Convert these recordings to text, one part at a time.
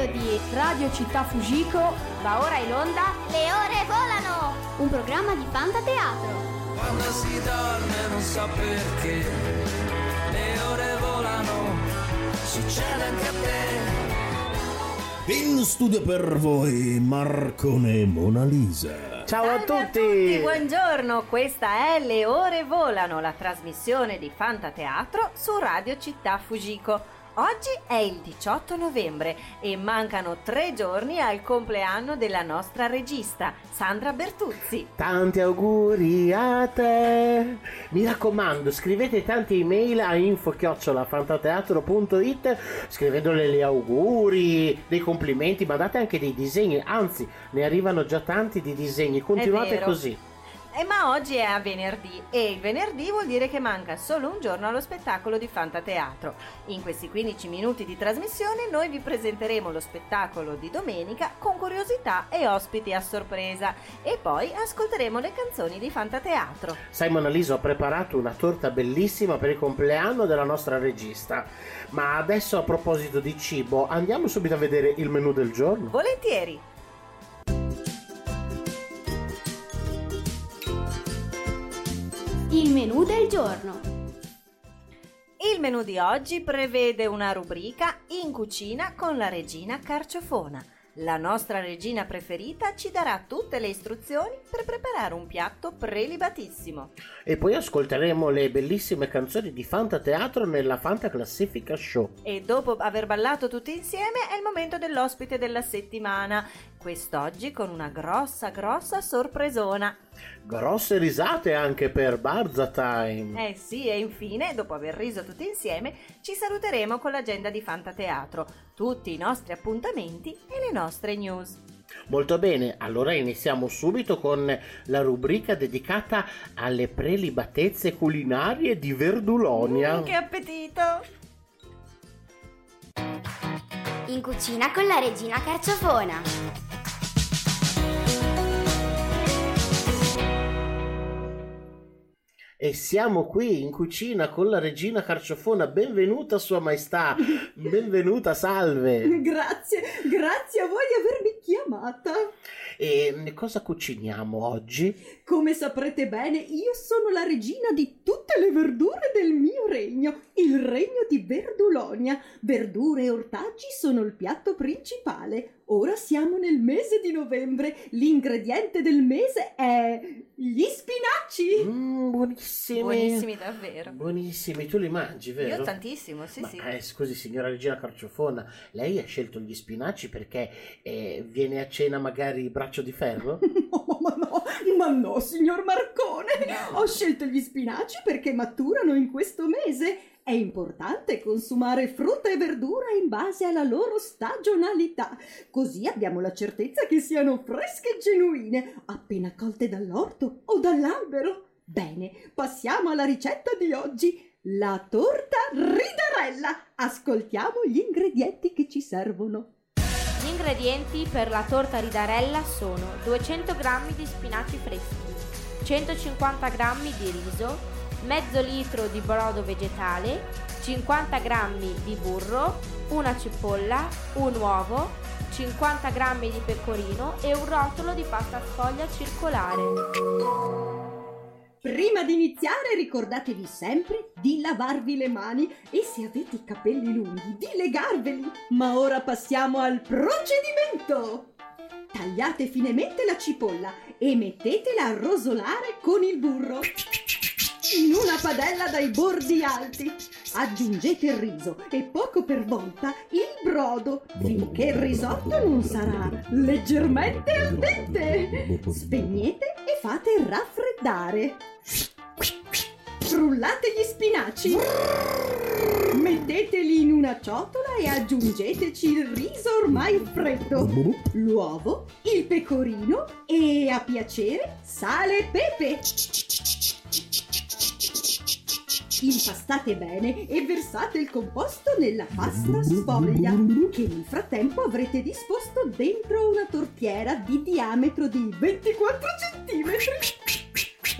studio di Radio Città Fujiko va ora in onda Le ore volano! un programma di fantateatro. Quando si dorme non so perché le ore volano, succede anche a te. In studio per voi Marcone Mona Lisa. Ciao a Salve tutti! buongiorno, questa è Le Ore Volano, la trasmissione di Fantateatro su Radio Città Fujiko. Oggi è il 18 novembre e mancano tre giorni al compleanno della nostra regista, Sandra Bertuzzi. Tanti auguri a te! Mi raccomando, scrivete tante email a info-fantateatro.it scrivendole gli auguri, dei complimenti, ma date anche dei disegni, anzi ne arrivano già tanti di disegni, continuate così. Eh, ma oggi è a venerdì e il venerdì vuol dire che manca solo un giorno allo spettacolo di Fantateatro. In questi 15 minuti di trasmissione noi vi presenteremo lo spettacolo di domenica con curiosità e ospiti a sorpresa e poi ascolteremo le canzoni di Fantateatro. Simon Aliso ha preparato una torta bellissima per il compleanno della nostra regista. Ma adesso a proposito di cibo, andiamo subito a vedere il menù del giorno. Volentieri! Il menù del giorno. Il menù di oggi prevede una rubrica In cucina con la regina Carciofona. La nostra regina preferita ci darà tutte le istruzioni per preparare un piatto prelibatissimo. E poi ascolteremo le bellissime canzoni di Fantateatro nella Fanta Classifica Show. E dopo aver ballato tutti insieme è il momento dell'ospite della settimana. Quest'oggi con una grossa, grossa sorpresona. Grosse risate anche per Barza Time. Eh sì, e infine, dopo aver riso tutti insieme, ci saluteremo con l'agenda di Fantateatro, tutti i nostri appuntamenti e le nostre news. Molto bene, allora iniziamo subito con la rubrica dedicata alle prelibatezze culinarie di Verdulonia. Mm, che appetito! In cucina con la regina Carciofona. E siamo qui in cucina con la regina Carciofona. Benvenuta, Sua Maestà. Benvenuta, salve. Grazie, grazie a voi di avermi chiamata. E cosa cuciniamo oggi? Come saprete bene, io sono la regina di tutte le verdure del mio regno, il regno di Verdulonia. Verdure e ortaggi sono il piatto principale. Ora siamo nel mese di novembre. L'ingrediente del mese è gli spinaci. Mm, buonissimi. Buonissimi davvero. Buonissimi, tu li mangi, vero? Io tantissimo, sì Ma, sì. eh, scusi, signora Regina Carciofona, lei ha scelto gli spinaci perché eh, viene a cena magari braccio di ferro? No, ma no, ma no, signor Marcone. Ho scelto gli spinaci perché maturano in questo mese. È importante consumare frutta e verdura in base alla loro stagionalità, così abbiamo la certezza che siano fresche e genuine, appena colte dall'orto o dall'albero. Bene, passiamo alla ricetta di oggi. La torta ridarella. Ascoltiamo gli ingredienti che ci servono. Ingredienti per la torta ridarella sono 200 g di spinaci freschi, 150 g di riso, mezzo litro di brodo vegetale, 50 g di burro, una cipolla, un uovo, 50 g di pecorino e un rotolo di pasta sfoglia circolare. Prima di iniziare ricordatevi sempre di lavarvi le mani e se avete i capelli lunghi di legarveli. Ma ora passiamo al procedimento. Tagliate finemente la cipolla e mettetela a rosolare con il burro. In una padella dai bordi alti aggiungete il riso e poco per volta il brodo finché il risotto non sarà leggermente al dente. Spegnete e fate raffreddare. Frullate gli spinaci. Metteteli in una ciotola e aggiungeteci il riso ormai freddo, l'uovo, il pecorino e a piacere sale e pepe. Impastate bene e versate il composto nella pasta sfoglia che nel frattempo avrete disposto dentro una tortiera di diametro di 24 cm.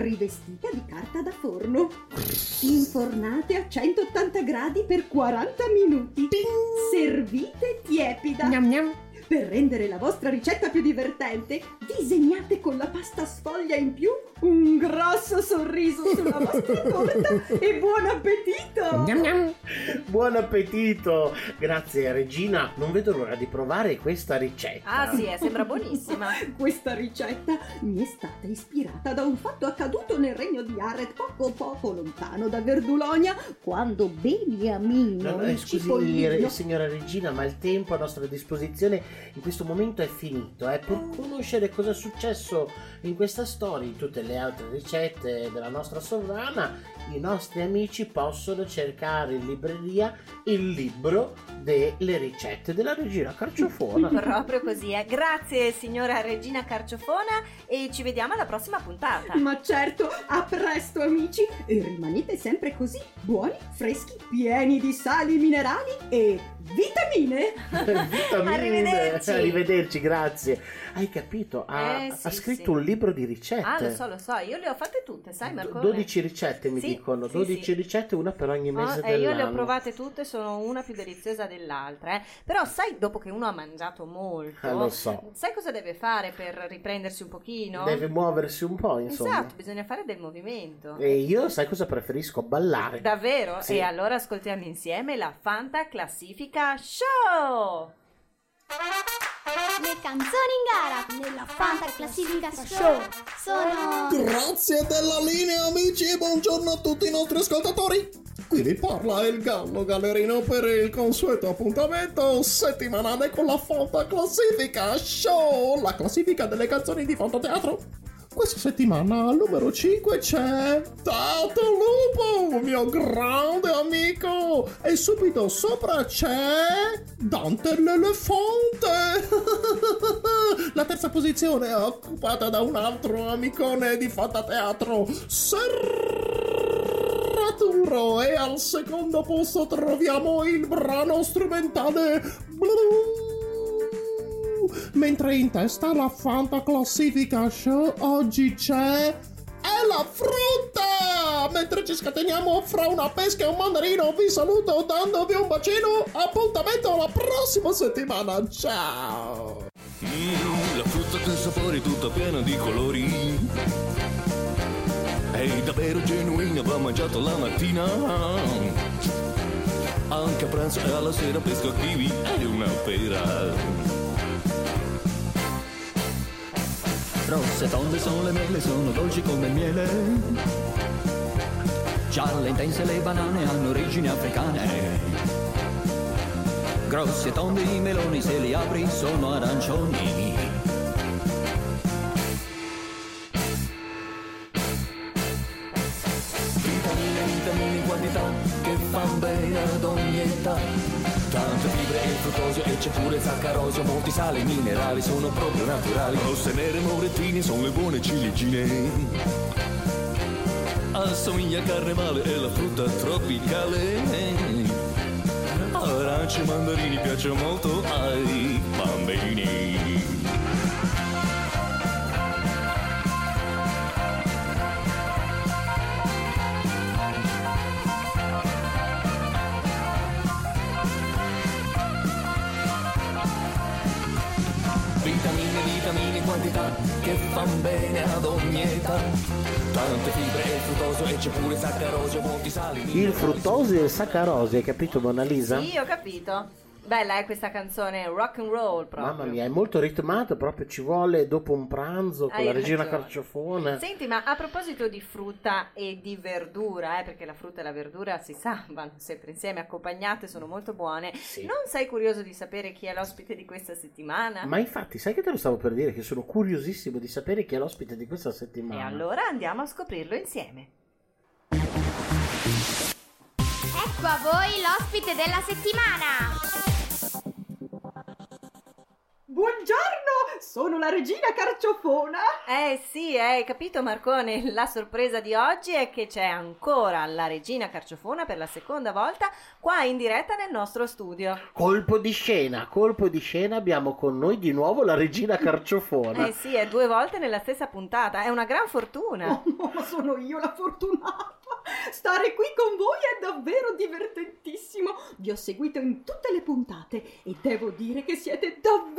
Rivestita di carta da forno. Infornate a 180 gradi per 40 minuti. Servite tiepida. Per rendere la vostra ricetta più divertente, disegnate con la pasta sfoglia in più un grosso sorriso sulla vostra torta e buon appetito! Buon appetito! Grazie Regina, non vedo l'ora di provare questa ricetta. Ah sì, eh, sembra buonissima. Questa ricetta mi è stata ispirata da un fatto accaduto nel regno di Aret poco poco lontano da Verdulonia, quando Beniamino, No, no, scusi, re- signora Regina, ma il tempo a nostra disposizione in questo momento è finito. Eh. Per conoscere cosa è successo in questa storia, in tutte le altre ricette della nostra sovrana, i nostri amici possono cercare in libreria il libro delle ricette della regina Carciofona. Proprio così, eh. Grazie signora Regina Carciofona e ci vediamo alla prossima puntata. Ma certo, a presto amici e rimanete sempre così buoni, freschi, pieni di sali minerali e vitamine. Vitamine. Arrivederci. Arrivederci, grazie. Hai capito? Ha, Eh, sì, ha scritto sì. un libro di ricette. Ah, lo so, lo so, io le ho fatte tutte, sai Marco? 12 ricette mi Sì, dicono, sì, 12 sì. ricette, una per ogni mese Ah, e io le ho provate tutte, sono una più deliziosa dell'altra. eh. Però sai, dopo che uno ha mangiato molto, Eh, lo so. sai cosa deve fare per riprendersi un pochino? Deve muoversi un po', insomma. Esatto, bisogna fare del movimento. E io sai cosa preferisco? Ballare. Davvero? E allora ascoltiamo insieme la Fanta Classifica Show! Le canzoni in gara nella Fanta Classifica Show sono... Grazie della linea amici e buongiorno a tutti i nostri ascoltatori. Qui vi parla il Gallo Gallerino per il consueto appuntamento settimanale con la Fonta Classifica Show, la classifica delle canzoni di Fontoteatro. Questa settimana al numero 5 c'è Tato Lupo, mio grande amico, e subito sopra c'è Dante l'elefante. La terza posizione è occupata da un altro amicone di Fantateatro, Serraturo, e al secondo posto troviamo il brano strumentale Blue. Mentre in testa alla Fanta Classifica Show oggi c'è è la frutta! Mentre ci scateniamo fra una pesca e un mandarino, vi saluto dandovi un bacino. Appuntamento alla prossima settimana. Ciao! Mm, la frutta con sapore tutta piena di colori. È davvero genuina, va mangiato la mattina. Anche a pranzo e alla sera pesco kiwi è una pera. Rosse tonde sono le mele, sono dolci come il miele. Gialle intense le banane hanno origini africane. Grossi e tondi i meloni, se li apri sono arancioni. Fruttosio e c'è pure zaccarosio, molti sali minerali sono proprio naturali. Rosse nere morettine sono le buone ciliegine. Assomiglia a carnevale e la frutta tropicale. Arance mandarini piacciono molto ai bambini. Fan bene ad ogni età. Tante fibre e fruttosio e c'è pure zaccarosio, molti sali. Il fruttosio e il saccarosio, hai capito Mona Lisa? Sì, ho capito. Bella è questa canzone, rock and roll proprio. Mamma mia, è molto ritmato, proprio ci vuole dopo un pranzo con Hai la regina ragione. carciofona. Senti, ma a proposito di frutta e di verdura, eh, perché la frutta e la verdura si sa, vanno sempre insieme, accompagnate, sono molto buone. Sì. Non sei curioso di sapere chi è l'ospite di questa settimana? Ma infatti, sai che te lo stavo per dire? Che sono curiosissimo di sapere chi è l'ospite di questa E settimana. allora andiamo a scoprirlo insieme. Ecco a voi l'ospite della settimana! La regina carciofona. Eh sì, hai capito Marcone, la sorpresa di oggi è che c'è ancora la regina carciofona per la seconda volta qua in diretta nel nostro studio. Colpo di scena, colpo di scena, abbiamo con noi di nuovo la regina carciofona. Eh sì, è due volte nella stessa puntata, è una gran fortuna. Oh no, ma sono io la fortunata. Stare qui con voi è davvero divertentissimo. Vi ho seguito in tutte le puntate e devo dire che siete davvero.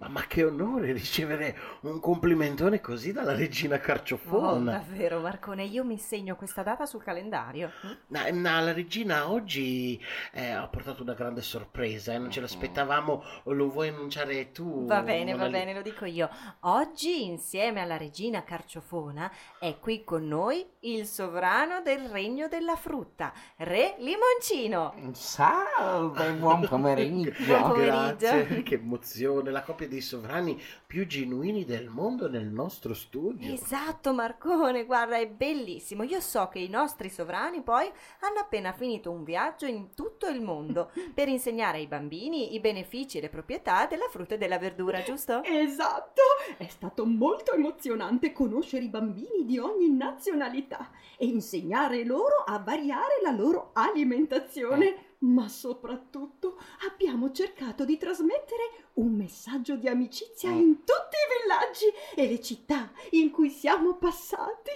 Ma, ma che onore ricevere un complimentone così dalla regina Oh, carciofona. davvero Marcone, io mi segno questa data sul calendario. No, no, la regina oggi eh, ha portato una grande sorpresa, eh, non ce l'aspettavamo, lo vuoi annunciare tu? Va bene, va bene, lo dico io. Oggi, insieme alla regina carciofona, è qui con noi il sovrano del regno della frutta, Re Limoncino. Salve, buon pomeriggio. Buon pomeriggio. Grazie, che emozione, la coppia dei sovrani più genuini del mondo nel nostro studio. Esatto, Marcone, guarda, è bellissimo. Io so che i nostri sovrani poi hanno appena finito un viaggio in tutto il mondo per insegnare ai bambini i benefici e le proprietà della frutta e della verdura, giusto? Esatto, è stato molto emozionante conoscere i bambini di ogni nazionalità e insegnare loro a variare la loro alimentazione. Ma soprattutto abbiamo cercato di trasmettere un messaggio di amicizia in tutti i villaggi e le città in cui siamo passati.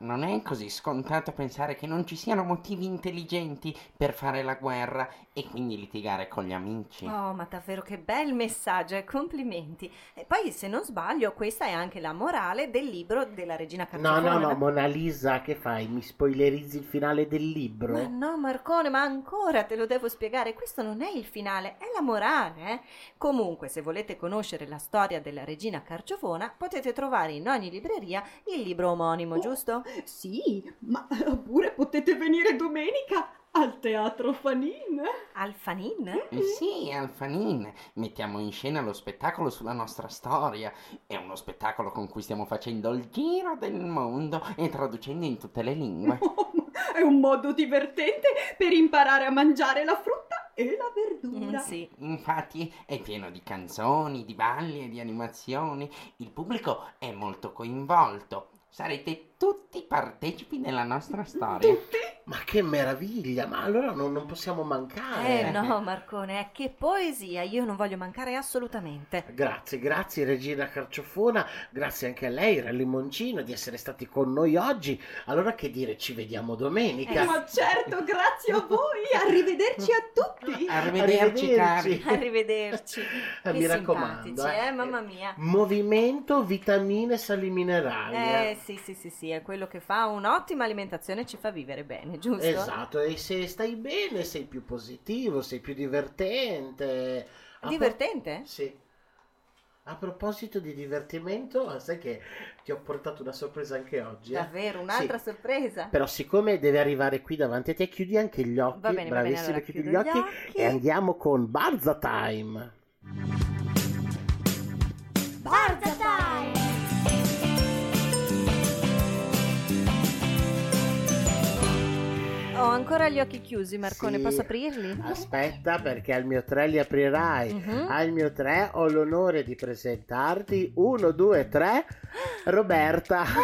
Non è così scontato pensare che non ci siano motivi intelligenti per fare la guerra e quindi litigare con gli amici. Oh, ma davvero che bel messaggio, e complimenti. E poi, se non sbaglio, questa è anche la morale del libro della regina No, carciofona. no, no, Mona Lisa, che fai? Mi spoilerizzi il finale del libro? Ma no, Marcone, ma ancora te lo devo spiegare. Questo non è il finale, è la morale. eh. Comunque, se volete conoscere la storia della regina carciofona, potete trovare in ogni libreria il libro omonimo, giusto? Sì, ma eh, pure potete venire domenica al Teatro Fanin. Al Fanin? Eh sì, Alfanin, mettiamo in scena lo spettacolo sulla nostra storia. È uno spettacolo con cui stiamo facendo il giro del mondo e traducendo in tutte le lingue. È un modo divertente per imparare a mangiare la frutta e la verdura. Mm, sì. Infatti è pieno di canzoni, di balli e di animazioni. Il pubblico è molto coinvolto. Sarete tutti partecipi della nostra storia. Ma che meraviglia, ma allora non, non possiamo mancare. Eh no, Marcone, che poesia, io non voglio mancare assolutamente. Grazie, grazie Regina Carciofona, grazie anche a lei, Re Limoncino, di essere stati con noi oggi. Allora che dire, ci vediamo domenica. Eh, Ma certo, grazie a voi. Arrivederci a tutti. Arrivederci, cari. Arrivederci. Eh, Che mi raccomando, eh. eh, mamma mia. Movimento, vitamine, sali minerali. Eh sì, sì, sì, sì, è quello che fa un'ottima alimentazione e ci fa vivere bene, giusto? Esatto, e se stai bene sei più positivo, sei più divertente. A Divertente? Sì. A proposito di divertimento, sai che ti ho portato una sorpresa anche oggi. eh? Davvero, un'altra Sì. sorpresa? Però siccome deve arrivare qui davanti a te, chiudi anche gli occhi. Va bene, va bene, allora chiudi gli gli occhi, occhi. e andiamo con Barza Time. Ancora gli occhi chiusi, Marcone, Sì. posso aprirli? Aspetta, perché al mio 3 li aprirai. Mhm. Al mio 3 ho l'onore di presentarti 1, 2, 3, Roberta.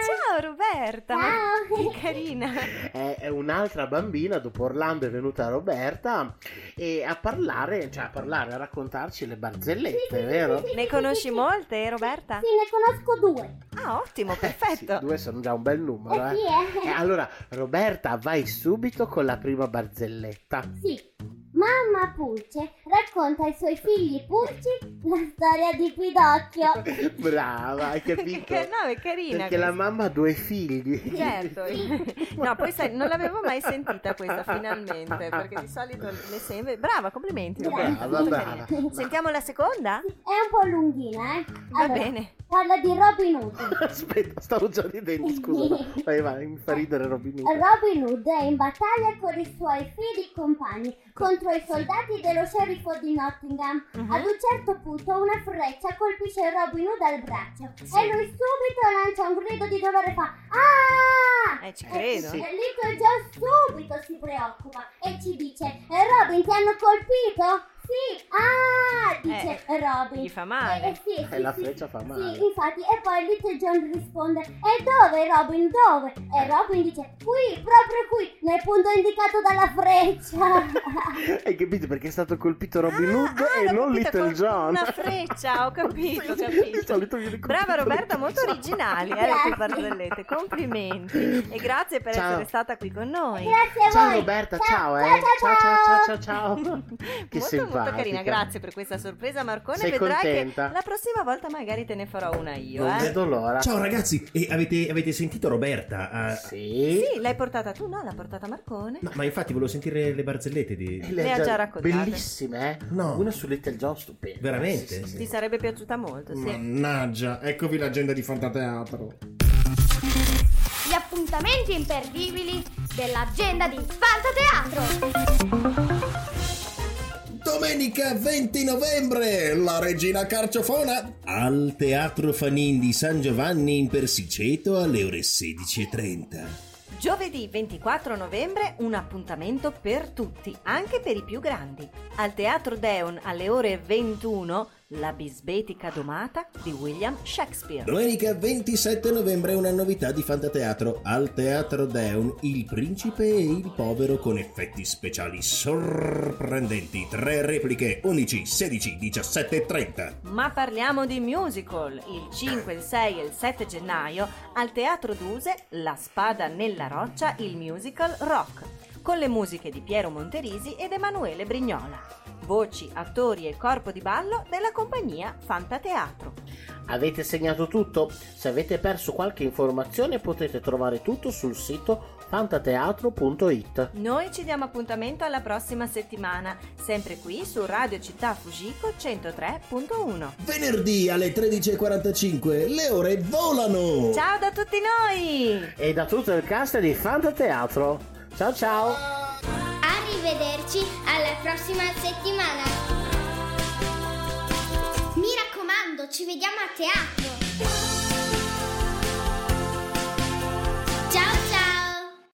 Ciao Roberta, Ciao. che carina. È è un'altra bambina, dopo Orlando è venuta Roberta e a parlare, cioè a parlare, a raccontarci le barzellette, vero? Ne conosci molte, Roberta? Sì, ne conosco due. Ah, ottimo, Sì, perfetto. due sono già un bel numero, Eh eh. sì, E eh. allora, Roberta, vai subito con la prima barzelletta. Sì. Mamma Pulce racconta ai suoi figli pulci la storia di Pidocchio. Brava, hai capito? Che no, è carina. Perché la mamma ha due figli. Certo, no, poi sai, non l'avevo mai sentita questa finalmente, perché di solito le sembra. Brava, complimenti. Brava, brava. carina. Sentiamo la seconda? È un po' lunghina, eh? Va Allora, bene. Parla di Robin Hood. Aspetta, stavo già ridendo, scusa. Vai, vai, mi fa ridere Robin Hood. Robin Hood è in battaglia con i suoi fidi compagni contro i soldati dello sceriffo di Nottingham. Mhm. Ad un certo punto una freccia colpisce Robin Hood al braccio Sì. e lui subito lancia un grido di dolore e fa Ah! Eh, ci credo. E Little John subito si preoccupa e ci dice "Eh, Robin ti hanno colpito? Sì, ah, dice Robin. gli fa male. Eh, sì, E sì, la sì. freccia fa Sì, male. infatti, e poi Little John risponde: E dove Robin? Dove? E Robin dice: Qui, proprio qui, nel punto indicato dalla freccia. Hai capito perché è stato colpito Robin Ah, Hood ah, e non Little John? Una freccia, ho capito, ho capito. Brava Roberta, molto originali, eh, le tue barzellette. Complimenti. E grazie per Ciao. essere stata qui con noi. Grazie a Ciao voi. Roberta, ciao, eh. ciao, Ciao ciao ciao ciao ciao. Che molto. Molto carina, grazie per questa sorpresa Marcone. Sei Vedrai contenta? che la prossima volta magari te ne farò una io, Non eh. vedo l'ora. Ciao ragazzi, e avete, avete sentito Roberta? Ah, Sì. Sì, l'hai portata tu, no? L'ha portata Marcone. no, ma infatti volevo sentire le barzellette di... E Le ha già raccontate. Bellissime, eh? No. Una su Little John stupenda. Veramente? Sì, sì, sì. Ti sarebbe piaciuta molto, sì. Mannaggia, eccovi l'agenda di Fantateatro. Gli appuntamenti imperdibili dell'agenda di Fantateatro. Domenica 20 novembre, la regina Carciofona. Al Teatro Fanin di San Giovanni in Persiceto alle ore 16.30. Giovedì 24 novembre un appuntamento per tutti, anche per i più grandi. Al Teatro Deon alle ore 21 La bisbetica domata di William Shakespeare. Domenica 27 novembre una novità di Fantateatro al Teatro Deon Il Principe e il Povero con effetti speciali sorprendenti. Tre repliche 11, 16, 17 e 30. Ma parliamo di musical. Il 5, il 6 e il 7 gennaio al Teatro Duse La spada nella roccia, il musical rock, con le musiche di Piero Monterisi ed Emanuele Brignola. Voci, attori e corpo di ballo della compagnia Fantateatro. Avete segnato tutto? Se avete perso qualche informazione potete trovare tutto sul sito fantateatro.it. Noi ci diamo appuntamento alla prossima settimana, sempre qui su Radio Città Fujiko 103.1. Venerdì alle 13.45 le ore volano! Ciao da tutti noi! E da tutto il cast di Fantateatro. Ciao ciao! Arrivederci alla prossima settimana. Mi raccomando, ci vediamo a teatro.